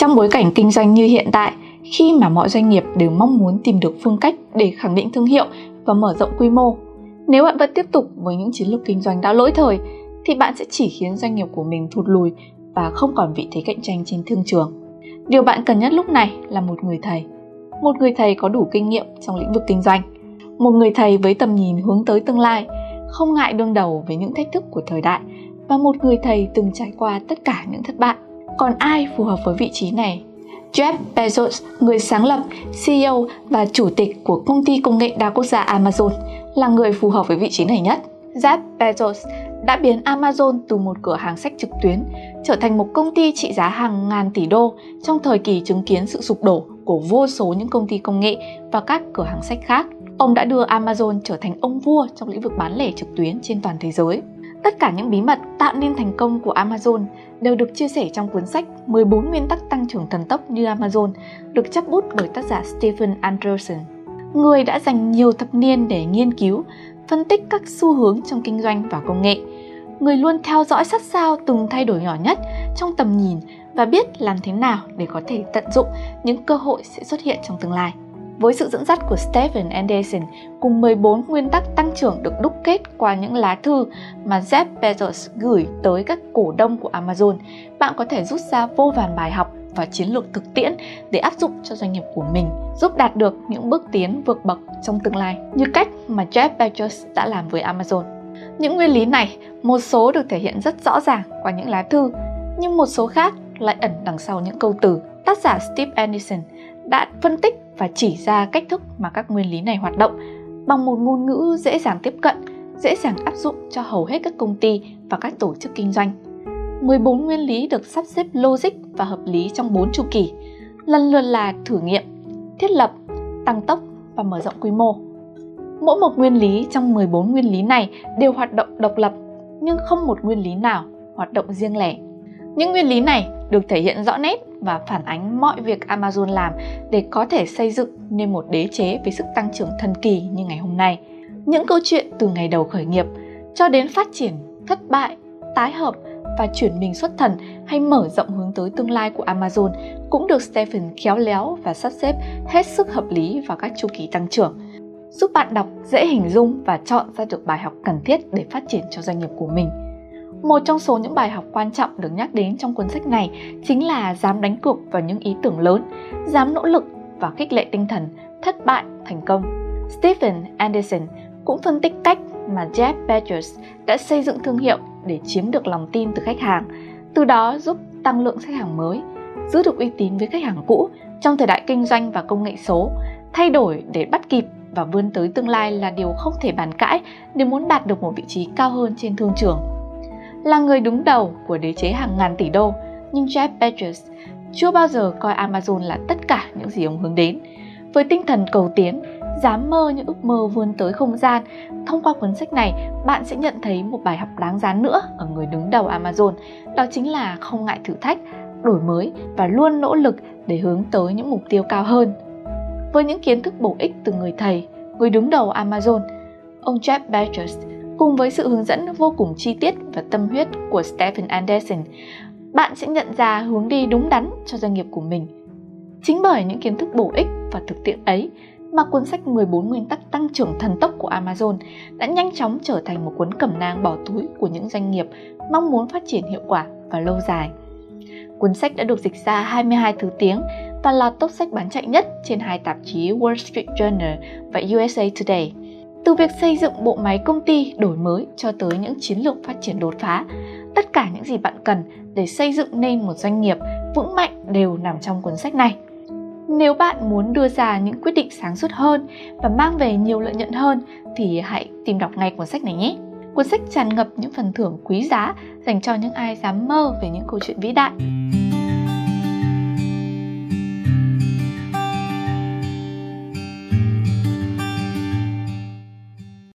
Trong bối cảnh kinh doanh như hiện tại, khi mà mọi doanh nghiệp đều mong muốn tìm được phương cách để khẳng định thương hiệu và mở rộng quy mô, nếu bạn vẫn tiếp tục với những chiến lược kinh doanh đã lỗi thời thì bạn sẽ chỉ khiến doanh nghiệp của mình thụt lùi và không còn vị thế cạnh tranh trên thương trường. Điều bạn cần nhất lúc này là một người thầy. Một người thầy có đủ kinh nghiệm trong lĩnh vực kinh doanh. Một người thầy với tầm nhìn hướng tới tương lai, không ngại đương đầu với những thách thức của thời đại và một người thầy từng trải qua tất cả những thất bại. Còn ai phù hợp với vị trí này? Jeff Bezos, người sáng lập, CEO và chủ tịch của công ty công nghệ đa quốc gia Amazon, là người phù hợp với vị trí này nhất. Jeff Bezos đã biến Amazon từ một cửa hàng sách trực tuyến trở thành một công ty trị giá hàng ngàn tỷ đô trong thời kỳ chứng kiến sự sụp đổ của vô số những công ty công nghệ và các cửa hàng sách khác. Ông đã đưa Amazon trở thành ông vua trong lĩnh vực bán lẻ trực tuyến trên toàn thế giới. Tất cả những bí mật tạo nên thành công của Amazon đều được chia sẻ trong cuốn sách 14 nguyên tắc tăng trưởng thần tốc như Amazon, được chấp bút bởi tác giả Stephen Anderson. Người đã dành nhiều thập niên để nghiên cứu, phân tích các xu hướng trong kinh doanh và công nghệ. Người luôn theo dõi sát sao từng thay đổi nhỏ nhất trong tầm nhìn và biết làm thế nào để có thể tận dụng những cơ hội sẽ xuất hiện trong tương lai. Với sự dẫn dắt của Stephen Anderson cùng 14 nguyên tắc tăng trưởng được đúc kết qua những lá thư mà Jeff Bezos gửi tới các cổ đông của Amazon, bạn có thể rút ra vô vàn bài học và chiến lược thực tiễn để áp dụng cho doanh nghiệp của mình, giúp đạt được những bước tiến vượt bậc trong tương lai, như cách mà Jeff Bezos đã làm với Amazon. Những nguyên lý này, một số được thể hiện rất rõ ràng qua những lá thư, nhưng một số khác lại ẩn đằng sau những câu từ. Tác giả Steve Anderson đã phân tích và chỉ ra cách thức mà các nguyên lý này hoạt động bằng một ngôn ngữ dễ dàng tiếp cận, dễ dàng áp dụng cho hầu hết các công ty và các tổ chức kinh doanh. 14 nguyên lý được sắp xếp logic và hợp lý trong 4 chu kỳ, lần lượt là thử nghiệm, thiết lập, tăng tốc và mở rộng quy mô. Mỗi một nguyên lý trong 14 nguyên lý này đều hoạt động độc lập, nhưng không một nguyên lý nào hoạt động riêng lẻ. Những nguyên lý này được thể hiện rõ nét và phản ánh mọi việc Amazon làm để có thể xây dựng nên một đế chế với sức tăng trưởng thần kỳ như ngày hôm nay. Những câu chuyện từ ngày đầu khởi nghiệp cho đến phát triển, thất bại, tái hợp và chuyển mình xuất thần hay mở rộng hướng tới tương lai của Amazon cũng được Stephen khéo léo và sắp xếp hết sức hợp lý vào các chu kỳ tăng trưởng, giúp bạn đọc dễ hình dung và chọn ra được bài học cần thiết để phát triển cho doanh nghiệp của mình. Một trong số những bài học quan trọng được nhắc đến trong cuốn sách này chính là dám đánh cược vào những ý tưởng lớn, dám nỗ lực và khích lệ tinh thần thất bại thành công. Stephen Anderson cũng phân tích cách mà Jeff Bezos đã xây dựng thương hiệu để chiếm được lòng tin từ khách hàng, từ đó giúp tăng lượng khách hàng mới, giữ được uy tín với khách hàng cũ trong thời đại kinh doanh và công nghệ số, thay đổi để bắt kịp và vươn tới tương lai là điều không thể bàn cãi nếu muốn đạt được một vị trí cao hơn trên thương trường. Là người đứng đầu của đế chế hàng ngàn tỷ đô, nhưng Jeff Bezos chưa bao giờ coi Amazon là tất cả những gì ông hướng đến. Với tinh thần cầu tiến, dám mơ những ước mơ vươn tới không gian, thông qua cuốn sách này, bạn sẽ nhận thấy một bài học đáng giá nữa ở người đứng đầu Amazon, đó chính là không ngại thử thách, đổi mới và luôn nỗ lực để hướng tới những mục tiêu cao hơn. Với những kiến thức bổ ích từ người thầy, người đứng đầu Amazon, ông Jeff Bezos cùng với sự hướng dẫn vô cùng chi tiết và tâm huyết của Stephen Anderson, bạn sẽ nhận ra hướng đi đúng đắn cho doanh nghiệp của mình. Chính bởi những kiến thức bổ ích và thực tiễn ấy mà cuốn sách 14 nguyên tắc tăng trưởng thần tốc của Amazon đã nhanh chóng trở thành một cuốn cẩm nang bỏ túi của những doanh nghiệp mong muốn phát triển hiệu quả và lâu dài. Cuốn sách đã được dịch ra 22 thứ tiếng và là top sách bán chạy nhất trên hai tạp chí Wall Street Journal và USA Today. Từ việc xây dựng bộ máy công ty đổi mới cho tới những chiến lược phát triển đột phá, tất cả những gì bạn cần để xây dựng nên một doanh nghiệp vững mạnh đều nằm trong cuốn sách này. Nếu bạn muốn đưa ra những quyết định sáng suốt hơn và mang về nhiều lợi nhuận hơn thì hãy tìm đọc ngay cuốn sách này nhé. Cuốn sách tràn ngập những phần thưởng quý giá dành cho những ai dám mơ về những câu chuyện vĩ đại.